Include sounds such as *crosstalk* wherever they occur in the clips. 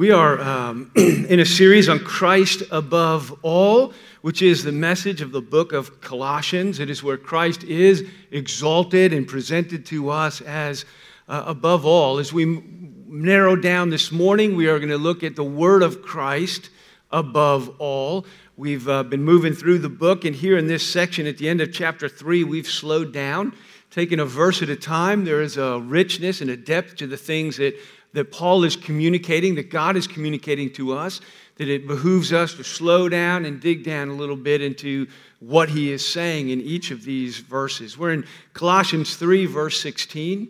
We are um, *clears throat* in a series on Christ above all, which is the message of the book of Colossians. It is where Christ is exalted and presented to us as uh, above all. As we narrow down this morning, we are going to look at the word of Christ above all. We've uh, been moving through the book, and here in this section at the end of chapter 3, we've slowed down, taking a verse at a time. There is a richness and a depth to the things that that Paul is communicating, that God is communicating to us, that it behooves us to slow down and dig down a little bit into what he is saying in each of these verses. We're in Colossians 3, verse 16,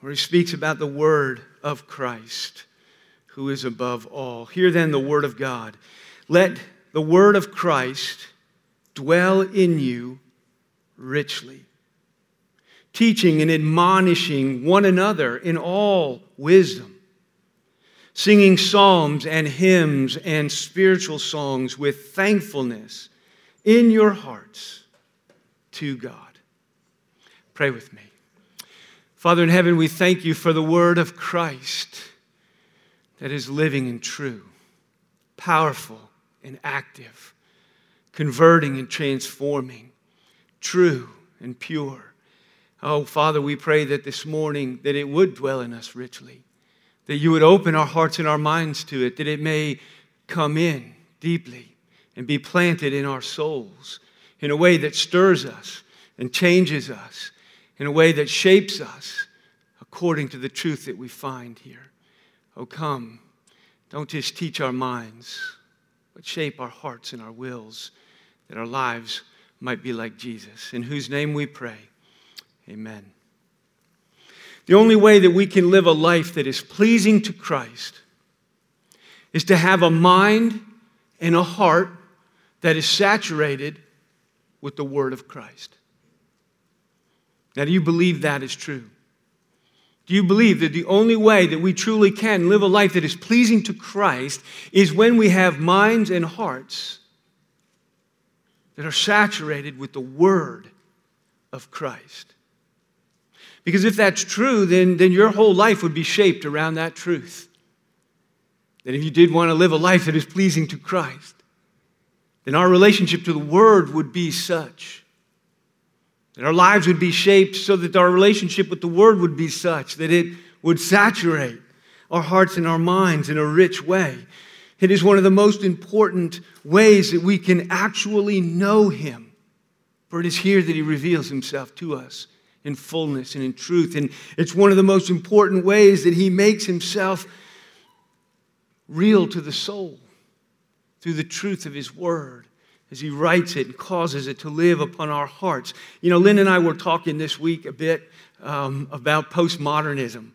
where he speaks about the word of Christ, who is above all. Hear then the word of God. Let the word of Christ dwell in you richly teaching and admonishing one another in all wisdom, singing psalms and hymns and spiritual songs with thankfulness in your hearts to God. Pray with me. Father in heaven, we thank you for the word of Christ that is living and true, powerful and active, converting and transforming, true and pure Oh, Father, we pray that this morning that it would dwell in us richly, that you would open our hearts and our minds to it, that it may come in deeply and be planted in our souls in a way that stirs us and changes us, in a way that shapes us according to the truth that we find here. Oh, come, don't just teach our minds, but shape our hearts and our wills that our lives might be like Jesus, in whose name we pray. Amen. The only way that we can live a life that is pleasing to Christ is to have a mind and a heart that is saturated with the Word of Christ. Now, do you believe that is true? Do you believe that the only way that we truly can live a life that is pleasing to Christ is when we have minds and hearts that are saturated with the Word of Christ? Because if that's true, then, then your whole life would be shaped around that truth. That if you did want to live a life that is pleasing to Christ, then our relationship to the Word would be such. That our lives would be shaped so that our relationship with the Word would be such that it would saturate our hearts and our minds in a rich way. It is one of the most important ways that we can actually know Him. For it is here that He reveals Himself to us in fullness and in truth. And it's one of the most important ways that he makes himself real to the soul through the truth of his word as he writes it and causes it to live upon our hearts. You know, Lynn and I were talking this week a bit um, about postmodernism.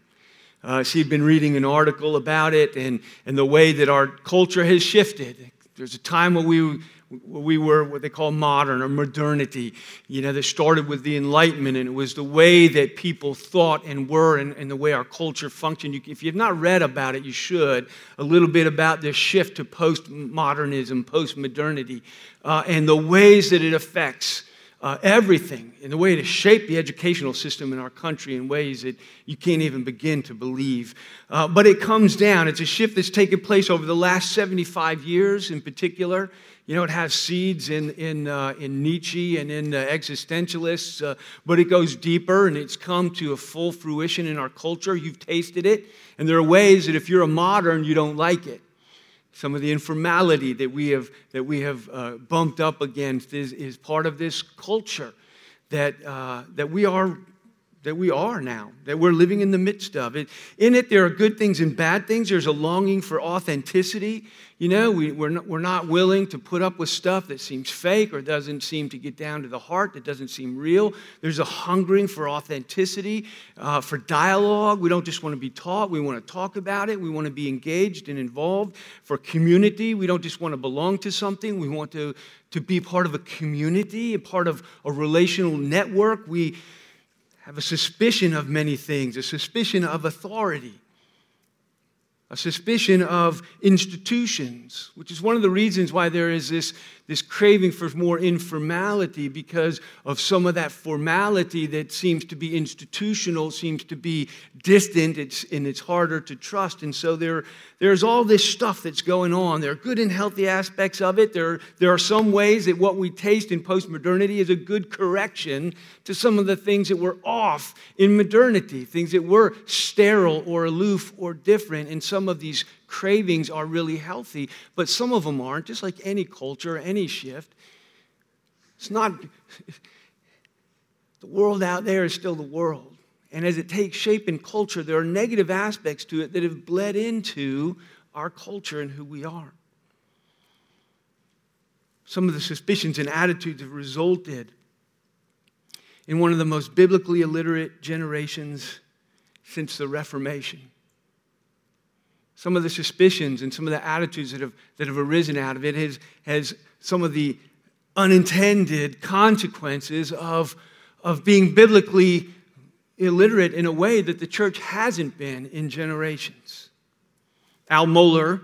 Uh, she had been reading an article about it and, and the way that our culture has shifted. There's a time when we we were what they call modern or modernity, you know, that started with the Enlightenment, and it was the way that people thought and were and, and the way our culture functioned. You, if you've not read about it, you should, a little bit about this shift to postmodernism, postmodernity, uh, and the ways that it affects uh, everything in the way to shape the educational system in our country in ways that you can't even begin to believe. Uh, but it comes down. It's a shift that's taken place over the last 75 years in particular. You know, it has seeds in, in, uh, in Nietzsche and in uh, existentialists, uh, but it goes deeper and it's come to a full fruition in our culture. You've tasted it. And there are ways that if you're a modern, you don't like it. Some of the informality that we have, that we have uh, bumped up against is, is part of this culture that, uh, that we are that we are now, that we're living in the midst of. It, in it, there are good things and bad things. There's a longing for authenticity. You know, we, we're, not, we're not willing to put up with stuff that seems fake or doesn't seem to get down to the heart, that doesn't seem real. There's a hungering for authenticity, uh, for dialogue. We don't just want to be taught, we want to talk about it. We want to be engaged and involved. For community, we don't just want to belong to something, we want to, to be part of a community, a part of a relational network. We have a suspicion of many things, a suspicion of authority, a suspicion of institutions, which is one of the reasons why there is this, this craving for more informality because of some of that formality that seems to be institutional, seems to be distant, it's, and it's harder to trust. And so there, there's all this stuff that's going on. There are good and healthy aspects of it. There, there are some ways that what we taste in postmodernity is a good correction to some of the things that were off in modernity, things that were sterile or aloof or different. And some of these cravings are really healthy, but some of them aren't, just like any culture, any shift. It's not, the world out there is still the world. And as it takes shape in culture, there are negative aspects to it that have bled into our culture and who we are. Some of the suspicions and attitudes have resulted in one of the most biblically illiterate generations since the Reformation some of the suspicions and some of the attitudes that have, that have arisen out of it has, has some of the unintended consequences of, of being biblically illiterate in a way that the church hasn't been in generations. Al Mohler,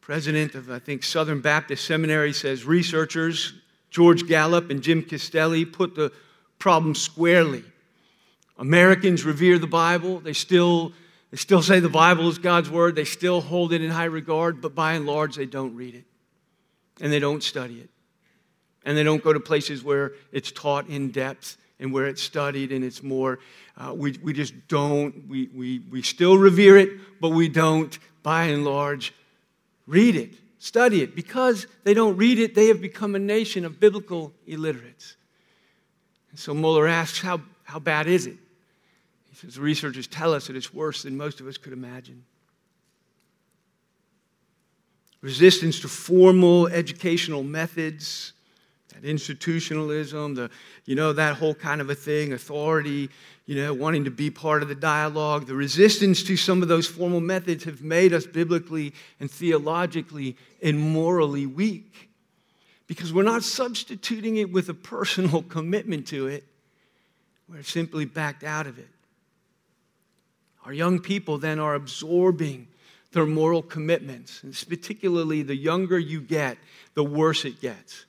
president of, I think, Southern Baptist Seminary, says researchers George Gallup and Jim Castelli put the problem squarely. Americans revere the Bible, they still they still say the Bible is God's word. They still hold it in high regard, but by and large, they don't read it. And they don't study it. And they don't go to places where it's taught in depth and where it's studied and it's more. Uh, we, we just don't, we, we, we still revere it, but we don't, by and large, read it, study it. Because they don't read it, they have become a nation of biblical illiterates. And so Mohler asks, how, how bad is it? As researchers tell us that it's worse than most of us could imagine. Resistance to formal educational methods, that institutionalism, the, you know, that whole kind of a thing, authority, you know, wanting to be part of the dialogue. The resistance to some of those formal methods have made us biblically and theologically and morally weak because we're not substituting it with a personal *laughs* commitment to it. We're simply backed out of it. Our young people then are absorbing their moral commitments. And particularly the younger you get, the worse it gets.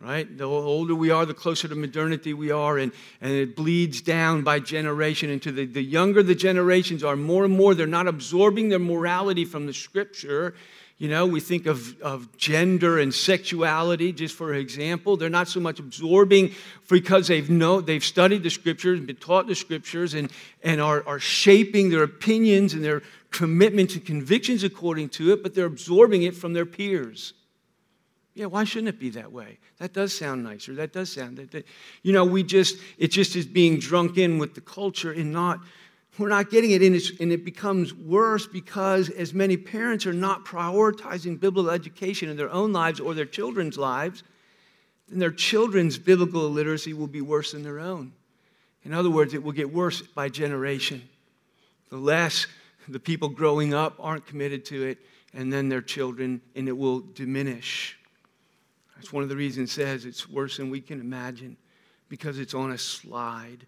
Right? The older we are, the closer to modernity we are, and, and it bleeds down by generation into the, the younger the generations are, more and more they're not absorbing their morality from the scripture. You know, we think of, of gender and sexuality, just for example. They're not so much absorbing because they've know they've studied the scriptures, and been taught the scriptures, and, and are, are shaping their opinions and their commitments and convictions according to it, but they're absorbing it from their peers. Yeah, why shouldn't it be that way? That does sound nicer. That does sound that, that you know, we just it just is being drunk in with the culture and not we're not getting it, and, and it becomes worse because as many parents are not prioritizing biblical education in their own lives or their children's lives, then their children's biblical illiteracy will be worse than their own. In other words, it will get worse by generation. The less the people growing up aren't committed to it, and then their children, and it will diminish. That's one of the reasons it says it's worse than we can imagine because it's on a slide.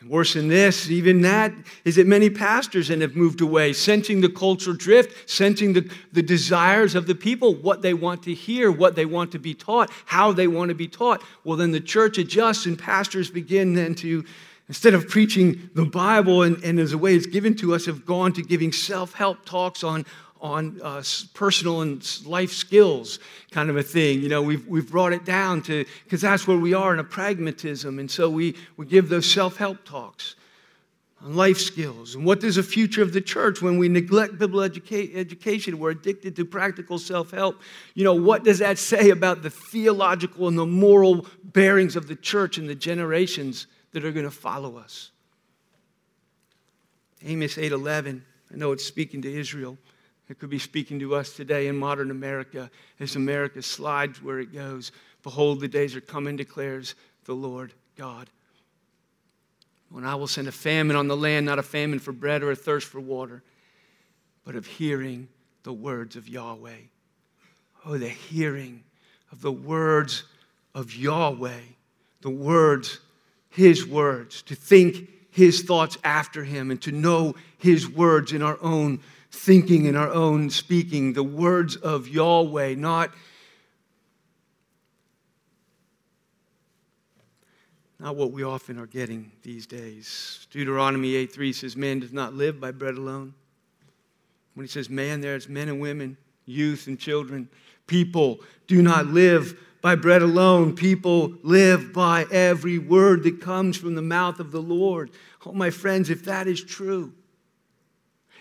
And worse than this, even that, is that many pastors then have moved away, sensing the cultural drift, sensing the, the desires of the people, what they want to hear, what they want to be taught, how they want to be taught. Well, then the church adjusts, and pastors begin then to, instead of preaching the Bible and, and as a way it's given to us, have gone to giving self help talks on, on uh, personal and life skills kind of a thing. You know, we've, we've brought it down to, because that's where we are in a pragmatism. And so we, we give those self help talks on life skills. And what is the future of the church when we neglect biblical educa- education? We're addicted to practical self help. You know, what does that say about the theological and the moral bearings of the church and the generations that are going to follow us? Amos 8:11. I know it's speaking to Israel. It could be speaking to us today in modern America as America slides where it goes. Behold, the days are coming, declares the Lord God. When I will send a famine on the land, not a famine for bread or a thirst for water, but of hearing the words of Yahweh. Oh, the hearing of the words of Yahweh, the words, His words, to think his thoughts after him and to know his words in our own thinking, in our own speaking, the words of Yahweh, not. Not what we often are getting these days. Deuteronomy 8 3 says, Man does not live by bread alone. When he says man, there it's men and women, youth and children. People do not live by bread alone. People live by every word that comes from the mouth of the Lord. Oh, my friends, if that is true,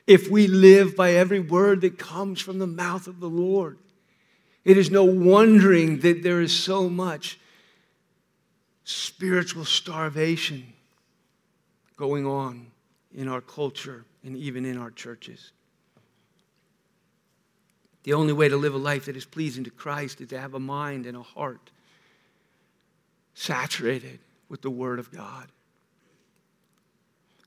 if we live by every word that comes from the mouth of the Lord, it is no wondering that there is so much spiritual starvation going on in our culture and even in our churches. The only way to live a life that is pleasing to Christ is to have a mind and a heart saturated with the Word of God.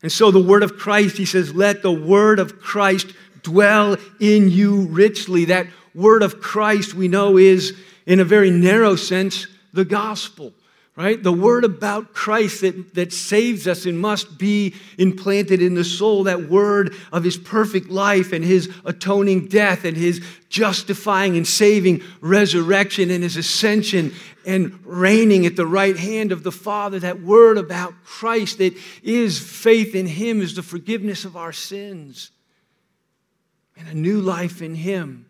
And so, the Word of Christ, he says, let the Word of Christ dwell in you richly. That Word of Christ, we know, is, in a very narrow sense, the gospel right? The word about Christ that, that saves us and must be implanted in the soul, that word of his perfect life and his atoning death and his justifying and saving resurrection and his ascension and reigning at the right hand of the Father, that word about Christ that is faith in him is the forgiveness of our sins and a new life in him.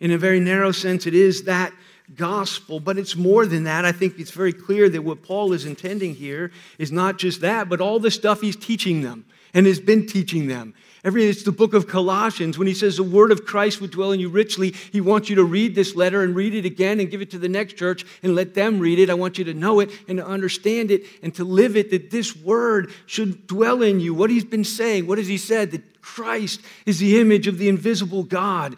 In a very narrow sense, it is that gospel, but it's more than that. I think it's very clear that what Paul is intending here is not just that, but all the stuff he's teaching them and has been teaching them. Every, it's the book of Colossians. When he says the word of Christ would dwell in you richly, he wants you to read this letter and read it again and give it to the next church and let them read it. I want you to know it and to understand it and to live it, that this word should dwell in you. What he's been saying, what has he said? That Christ is the image of the invisible God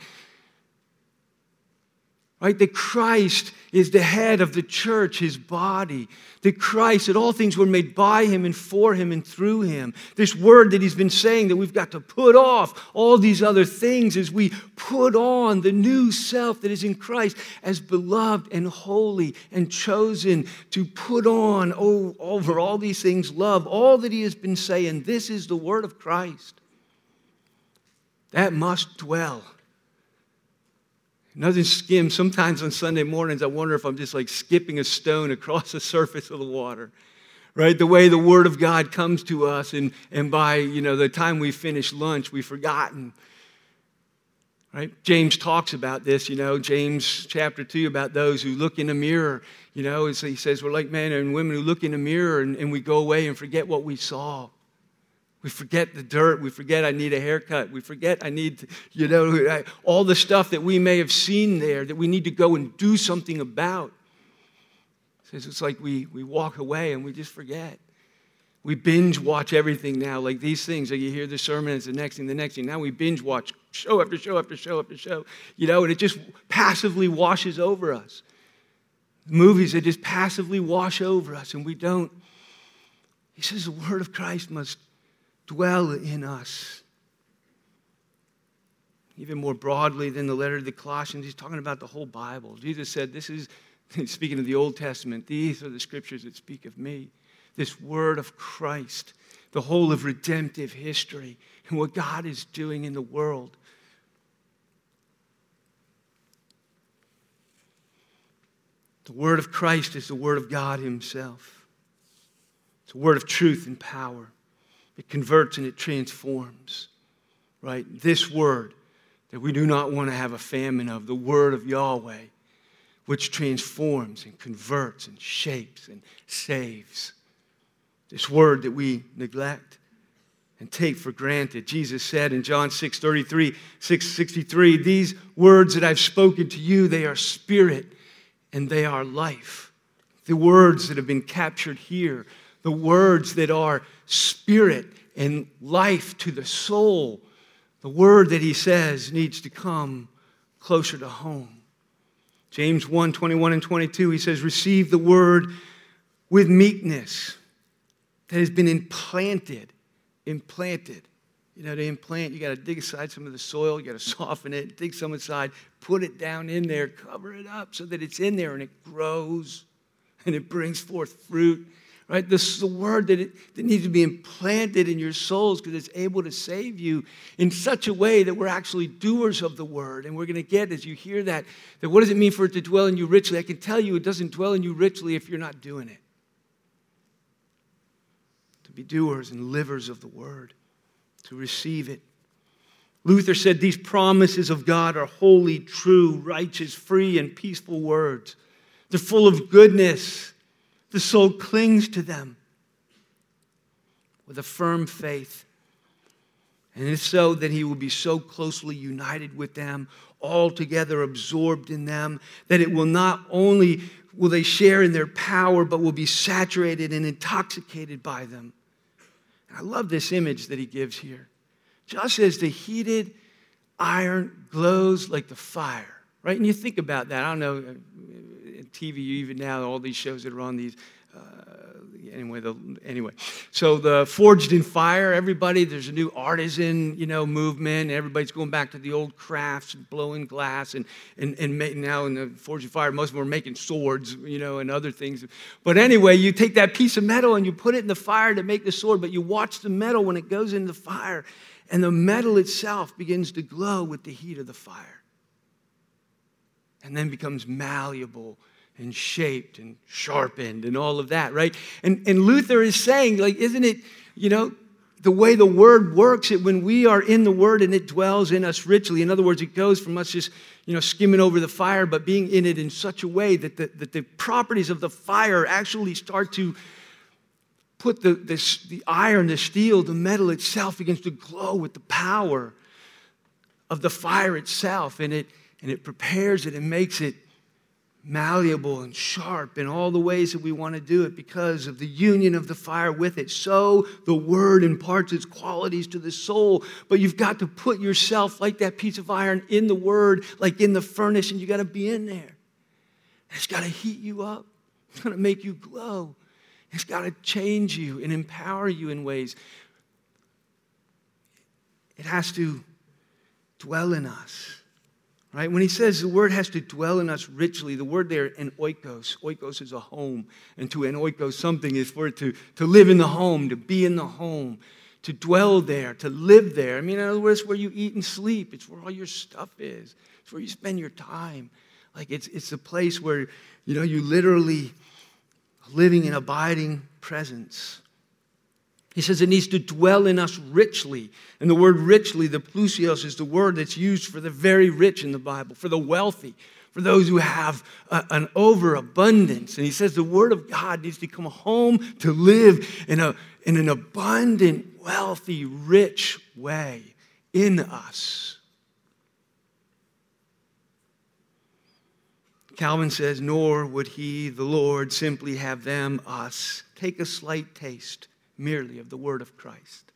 right? That Christ is the head of the church, his body. That Christ, that all things were made by him and for him and through him. This word that he's been saying that we've got to put off all these other things as we put on the new self that is in Christ as beloved and holy and chosen to put on oh, over all these things love. All that he has been saying, this is the word of Christ. That must dwell Nothing skim. Sometimes on Sunday mornings, I wonder if I'm just like skipping a stone across the surface of the water. Right? The way the Word of God comes to us, and, and by you know the time we finish lunch, we've forgotten. Right? James talks about this, you know, James chapter 2 about those who look in a mirror. You know, he says, We're like men and women who look in a mirror and, and we go away and forget what we saw. We forget the dirt. We forget I need a haircut. We forget I need, you know, all the stuff that we may have seen there that we need to go and do something about. It's like we, we walk away and we just forget. We binge watch everything now, like these things. Like you hear the sermon, it's the next thing, the next thing. Now we binge watch show after show after show after show, you know, and it just passively washes over us. Movies that just passively wash over us, and we don't. He says the word of Christ must dwell in us. Even more broadly than the letter to the Colossians, he's talking about the whole Bible. Jesus said, This is, *laughs* speaking of the Old Testament, these are the scriptures that speak of me. This word of Christ, the whole of redemptive history, and what God is doing in the world. The word of Christ is the word of God Himself. It's a word of truth and power. It converts and it transforms, right? This word that we do not want to have a famine of, the word of Yahweh, which transforms and converts and shapes and saves. This word that we neglect and take for granted. Jesus said in John 6 33, 6 63, These words that I've spoken to you, they are spirit and they are life. The words that have been captured here the words that are spirit and life to the soul. The word that he says needs to come closer to home. James 1 21 and 22, he says, Receive the word with meekness that has been implanted. Implanted. You know, to implant, you got to dig aside some of the soil, you got to *laughs* soften it, dig some aside, put it down in there, cover it up so that it's in there and it grows and it brings forth fruit right? This is the word that, it, that needs to be implanted in your souls because it's able to save you in such a way that we're actually doers of the word. And we're going to get, as you hear that, that what does it mean for it to dwell in you richly? I can tell you it doesn't dwell in you richly if you're not doing it. To be doers and livers of the word, to receive it. Luther said these promises of God are holy, true, righteous, free, and peaceful words. They're full of goodness. The soul clings to them with a firm faith. And if so, then he will be so closely united with them, altogether absorbed in them, that it will not only will they share in their power, but will be saturated and intoxicated by them. And I love this image that he gives here. Just as the heated iron glows like the fire, right? And you think about that. I don't know, TV, even now, all these shows that are on these uh, anyway, the, anyway. So the Forged in Fire, everybody, there's a new artisan, you know, movement. Everybody's going back to the old crafts, blowing glass, and, and, and now in the Forged in Fire, most of them are making swords, you know, and other things. But anyway, you take that piece of metal and you put it in the fire to make the sword, but you watch the metal when it goes in the fire, and the metal itself begins to glow with the heat of the fire. And then becomes malleable and shaped and sharpened and all of that, right? And, and Luther is saying, like, isn't it, you know, the way the word works, it when we are in the word and it dwells in us richly. In other words, it goes from us just, you know, skimming over the fire, but being in it in such a way that the, that the properties of the fire actually start to put the, the, the iron, the steel, the metal itself begins to glow with the power of the fire itself. And it, and it prepares it and makes it malleable and sharp in all the ways that we want to do it because of the union of the fire with it. So the word imparts its qualities to the soul, but you've got to put yourself like that piece of iron in the word, like in the furnace, and you got to be in there. It's got to heat you up, it's going to make you glow, it's got to change you and empower you in ways. It has to dwell in us. Right? When he says the word has to dwell in us richly, the word there in oikos, oikos is a home, and to an oikos something is for it to, to live in the home, to be in the home, to dwell there, to live there. I mean, in other words, where you eat and sleep. It's where all your stuff is. It's where you spend your time. Like it's it's a place where, you know, you literally living in abiding presence. He says it needs to dwell in us richly. And the word richly, the plusios, is the word that's used for the very rich in the Bible, for the wealthy, for those who have a, an overabundance. And he says the word of God needs to come home to live in, a, in an abundant, wealthy, rich way in us. Calvin says, Nor would he, the Lord, simply have them, us, take a slight taste merely of the word of Christ,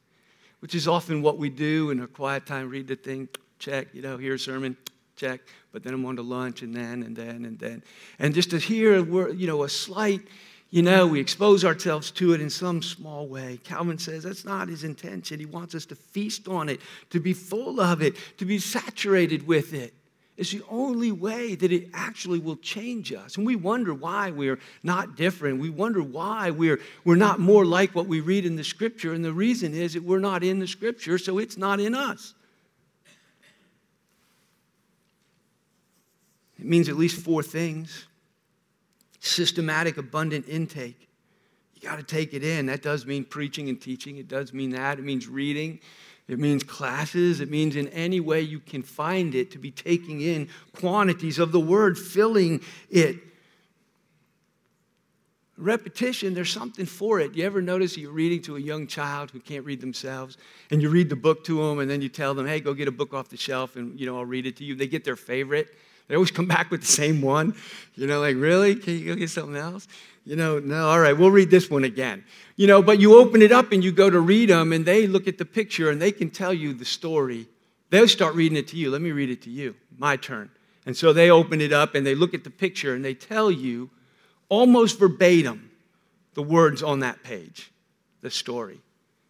which is often what we do in our quiet time read the thing, check, you know, hear a sermon, check, but then I'm on to lunch and then and then and then. And just to hear you know, a slight, you know, we expose ourselves to it in some small way. Calvin says that's not his intention. He wants us to feast on it, to be full of it, to be saturated with it. It's the only way that it actually will change us. And we wonder why we're not different. We wonder why we're, we're not more like what we read in the scripture. And the reason is that we're not in the scripture, so it's not in us. It means at least four things systematic, abundant intake. You got to take it in. That does mean preaching and teaching, it does mean that. It means reading, it means classes. It means in any way you can find it to be taking in quantities of the word, filling it. Repetition, there's something for it. You ever notice you're reading to a young child who can't read themselves, and you read the book to them, and then you tell them, hey, go get a book off the shelf, and you know, I'll read it to you. They get their favorite. They always come *laughs* back with the same one. You know, like, really? Can you go get something else? You know, no, all right, we'll read this one again. You know, but you open it up and you go to read them, and they look at the picture and they can tell you the story. They'll start reading it to you. Let me read it to you. My turn. And so they open it up and they look at the picture and they tell you almost verbatim the words on that page, the story.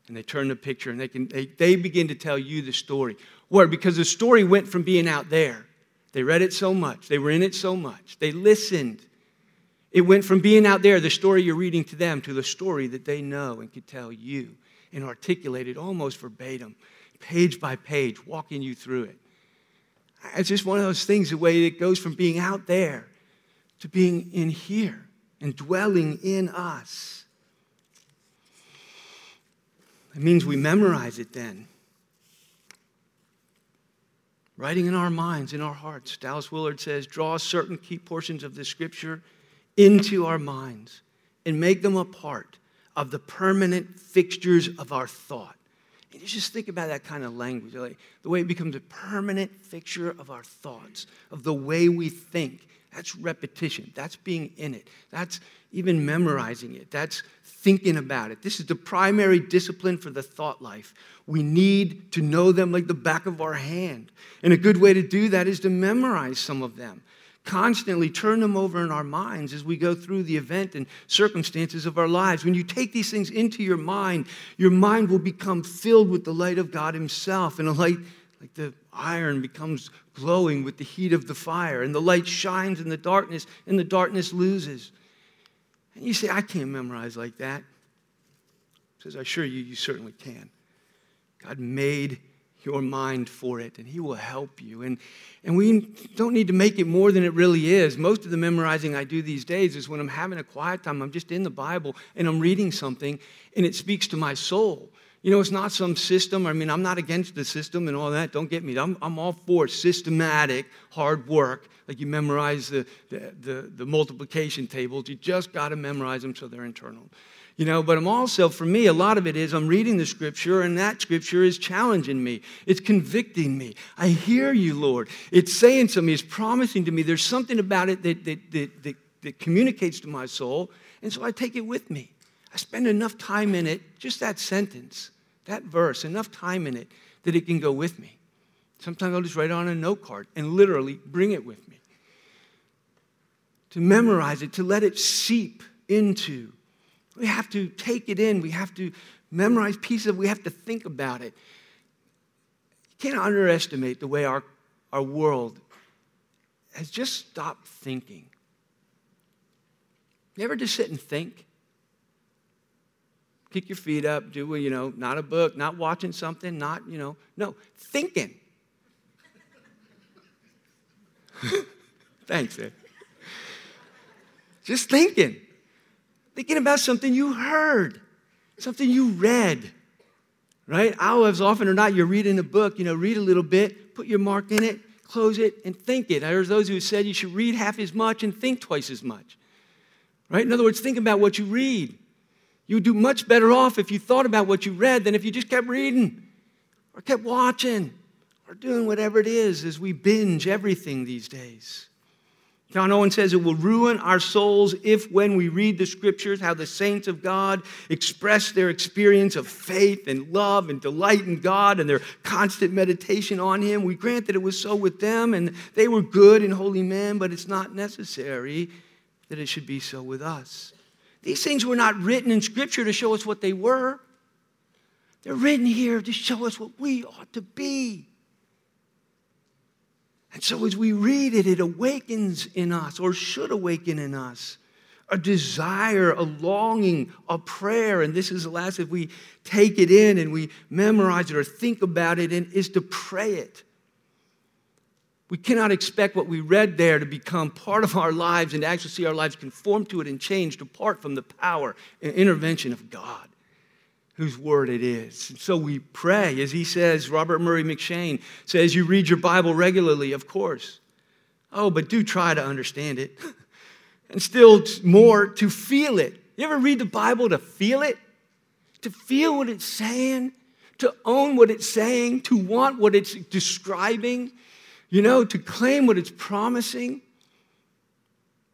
And they turn the picture and they, can, they, they begin to tell you the story. Where? Because the story went from being out there. They read it so much, they were in it so much, they listened it went from being out there, the story you're reading to them, to the story that they know and could tell you and articulate it almost verbatim, page by page, walking you through it. It's just one of those things, the way it goes from being out there to being in here and dwelling in us. It means we memorize it then. Writing in our minds, in our hearts. Dallas Willard says, draw certain key portions of the scripture into our minds and make them a part of the permanent fixtures of our thought. And just think about that kind of language, like the way it becomes a permanent fixture of our thoughts, of the way we think. That's repetition. That's being in it. That's even memorizing it. That's thinking about it. This is the primary discipline for the thought life. We need to know them like the back of our hand. And a good way to do that is to memorize some of them constantly turn them over in our minds as we go through the event and circumstances of our lives. When you take these things into your mind, your mind will become filled with the light of God Himself, and a light like the iron becomes glowing with the heat of the fire, and the light shines in the darkness, and the darkness loses. And you say, I can't memorize like that. He says, I assure you, you certainly can. God made your mind for it, and He will help you. And, and we don't need to make it more than it really is. Most of the memorizing I do these days is when I'm having a quiet time, I'm just in the Bible and I'm reading something, and it speaks to my soul. You know, it's not some system. I mean, I'm not against the system and all that. Don't get me. I'm, I'm all for systematic, hard work. Like you memorize the, the, the, the multiplication tables. You just got to memorize them so they're internal. You know, but I'm also, for me, a lot of it is I'm reading the scripture and that scripture is challenging me. It's convicting me. I hear you, Lord. It's saying to me, it's promising to me. There's something about it that, that, that, that, that communicates to my soul. And so I take it with me. I spend enough time in it, just that sentence, that verse, enough time in it that it can go with me. Sometimes I'll just write it on a note card and literally bring it with me. To memorize it, to let it seep into we have to take it in. We have to memorize pieces. We have to think about it. You can't underestimate the way our, our world has just stopped thinking. You ever just sit and think? Kick your feet up, do, you know, not a book, not watching something, not, you know, no, thinking. *laughs* Thanks, Ed. Just thinking. Thinking about something you heard, something you read, right? I'll, as often or not, you're reading a book, you know, read a little bit, put your mark in it, close it, and think it. There's those who said you should read half as much and think twice as much, right? In other words, think about what you read. You would do much better off if you thought about what you read than if you just kept reading or kept watching or doing whatever it is as we binge everything these days. John Owen says it will ruin our souls if, when we read the scriptures, how the saints of God express their experience of faith and love and delight in God and their constant meditation on Him. We grant that it was so with them and they were good and holy men, but it's not necessary that it should be so with us. These things were not written in scripture to show us what they were, they're written here to show us what we ought to be. And so as we read it, it awakens in us, or should awaken in us, a desire, a longing, a prayer. And this is the last, if we take it in and we memorize it or think about it, and is to pray it. We cannot expect what we read there to become part of our lives and to actually see our lives conform to it and changed apart from the power and intervention of God whose word it is. And so we pray, as he says, Robert Murray M'Cheyne says, you read your Bible regularly, of course. Oh, but do try to understand it. *laughs* and still more, to feel it. You ever read the Bible to feel it? To feel what it's saying? To own what it's saying? To want what it's describing? You know, to claim what it's promising?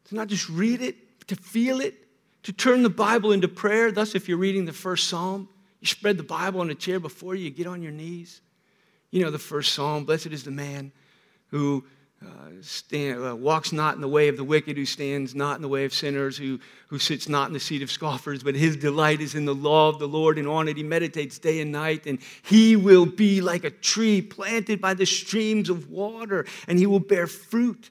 To not just read it, to feel it? To turn the Bible into prayer. Thus, if you're reading the first psalm, you spread the Bible on a chair before you, you get on your knees. You know the first psalm Blessed is the man who uh, stand, uh, walks not in the way of the wicked, who stands not in the way of sinners, who, who sits not in the seat of scoffers, but his delight is in the law of the Lord, and on it he meditates day and night. And he will be like a tree planted by the streams of water, and he will bear fruit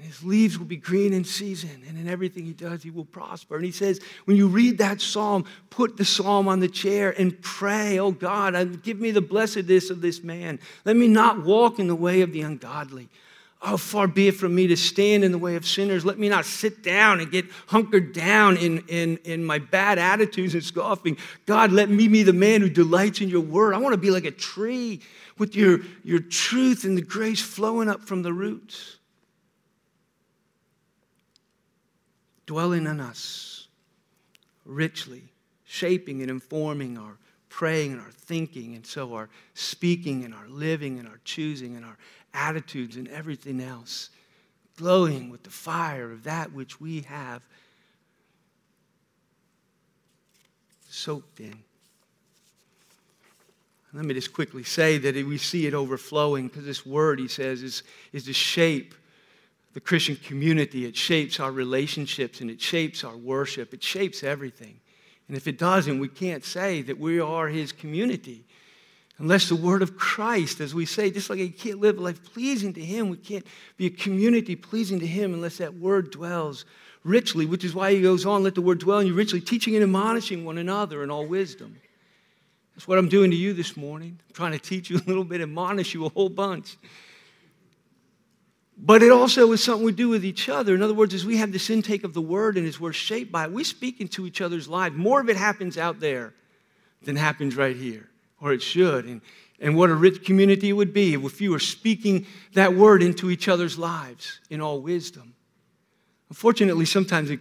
and his leaves will be green in season, and in everything he does, he will prosper. And he says, when you read that psalm, put the psalm on the chair and pray, Oh God, give me the blessedness of this man. Let me not walk in the way of the ungodly. Oh, far be it from me to stand in the way of sinners. Let me not sit down and get hunkered down in, in, in my bad attitudes and scoffing. God, let me be the man who delights in your word. I want to be like a tree with your, your truth and the grace flowing up from the roots. Dwelling in us richly, shaping and informing our praying and our thinking, and so our speaking and our living and our choosing and our attitudes and everything else, glowing with the fire of that which we have soaked in. Let me just quickly say that we see it overflowing because this word, he says, is, is to shape the Christian community. It shapes our relationships and it shapes our worship. It shapes everything. And if it doesn't, we can't say that we are his community. Unless the word of Christ, as we say, just like you can't live a life pleasing to him, we can't be a community pleasing to him unless that word dwells richly, which is why he goes on, let the word dwell in you richly, teaching and admonishing one another in all wisdom. That's what I'm doing to you this morning. I'm trying to teach you a little bit, admonish you a whole bunch. But it also is something we do with each other. In other words, as we have this intake of the word and as we're shaped by it, we speak into each other's lives. More of it happens out there than happens right here, or it should. And, and what a rich community it would be if you were speaking that word into each other's lives in all wisdom. Unfortunately, sometimes it,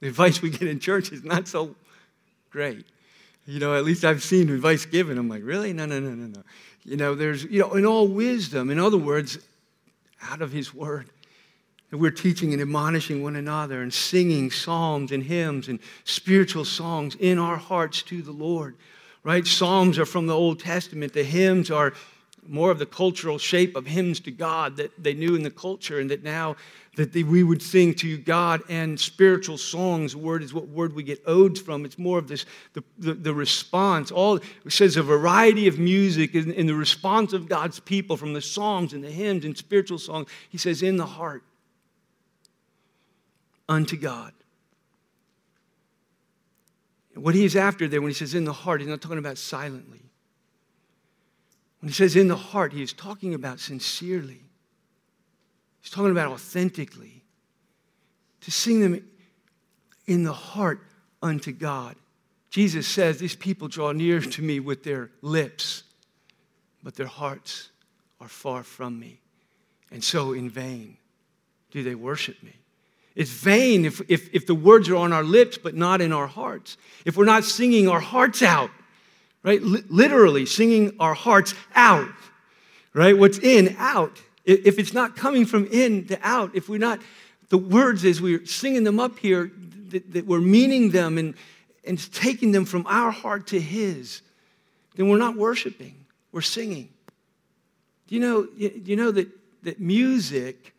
the advice we get in church is not so great. You know, at least I've seen advice given. I'm like, really? No, no, no, no, no. You know, there's, you know, in all wisdom, in other words, out of His Word. And we're teaching and admonishing one another and singing psalms and hymns and spiritual songs in our hearts to the Lord. Right? Psalms are from the Old Testament. The hymns are more of the cultural shape of hymns to God that they knew in the culture and that now that we would sing to God and spiritual songs. Word is what word we get odes from. It's more of this, the, the, the response. All it says a variety of music in, in the response of God's people from the psalms and the hymns and spiritual songs. He says, in the heart unto God. What he is after there when he says in the heart, he's not talking about silently. When he says in the heart, he is talking about sincerely. He's talking about authentically. To sing them in the heart unto God. Jesus says, These people draw near to me with their lips, but their hearts are far from me. And so, in vain, do they worship me. It's vain if, if, if the words are on our lips, but not in our hearts. If we're not singing our hearts out, right? L- literally, singing our hearts out, right? What's in, out. If it's not coming from in to out, if we're not, the words as we're singing them up here, that, that we're meaning them and, and taking them from our heart to His, then we're not worshiping, we're singing. Do you know, do you know that, that music,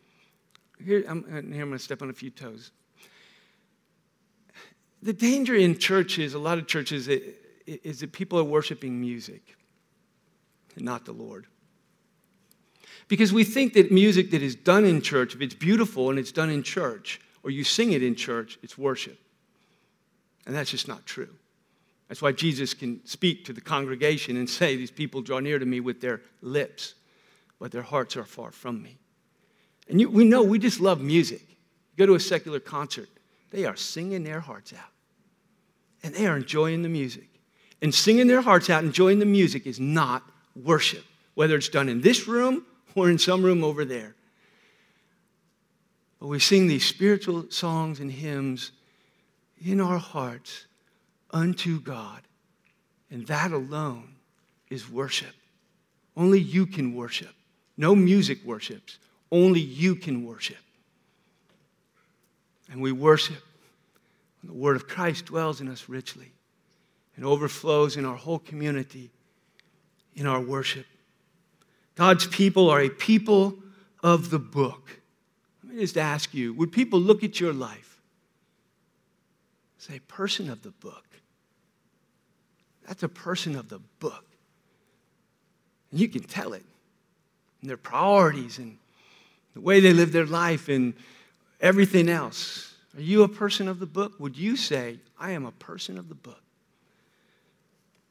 here I'm, uh, here I'm going to step on a few toes. The danger in churches, a lot of churches, is that people are worshiping music and not the Lord. Because we think that music that is done in church, if it's beautiful and it's done in church, or you sing it in church, it's worship. And that's just not true. That's why Jesus can speak to the congregation and say, These people draw near to me with their lips, but their hearts are far from me. And you, we know we just love music. You go to a secular concert, they are singing their hearts out. And they are enjoying the music. And singing their hearts out, enjoying the music, is not worship, whether it's done in this room or in some room over there. But we sing these spiritual songs and hymns in our hearts unto God. And that alone is worship. Only you can worship. No music worships. Only you can worship. And we worship when the word of Christ dwells in us richly and overflows in our whole community in our worship. God's people are a people of the book. Let me just ask you would people look at your life? Say, person of the book. That's a person of the book. And you can tell it in their priorities and the way they live their life and everything else. Are you a person of the book? Would you say, I am a person of the book?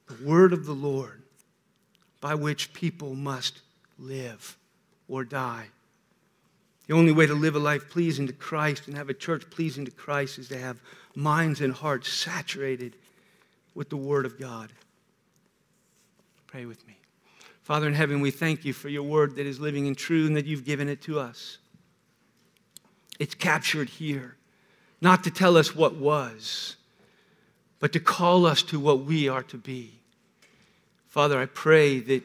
The word of the Lord by which people must live or die. The only way to live a life pleasing to Christ and have a church pleasing to Christ is to have minds and hearts saturated with the Word of God. Pray with me. Father in heaven, we thank you for your Word that is living and true and that you've given it to us. It's captured here, not to tell us what was, but to call us to what we are to be. Father, I pray that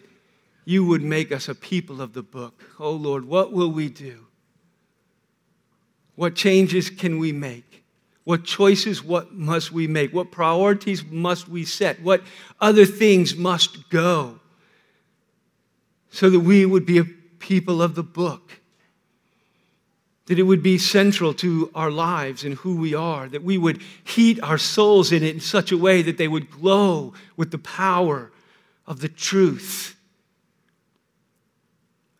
you would make us a people of the book. Oh Lord, what will we do? What changes can we make? What choices what must we make? What priorities must we set? What other things must go so that we would be a people of the book? That it would be central to our lives and who we are, that we would heat our souls in it in such a way that they would glow with the power of the truth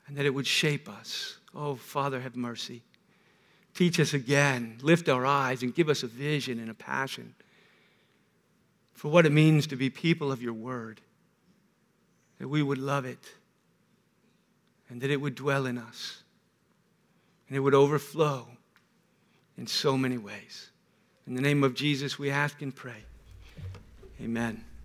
and that it would shape us. Oh, Father, have mercy. Teach us again, lift our eyes, and give us a vision and a passion for what it means to be people of your word. That we would love it and that it would dwell in us and it would overflow in so many ways. In the name of Jesus, we ask and pray. Amen.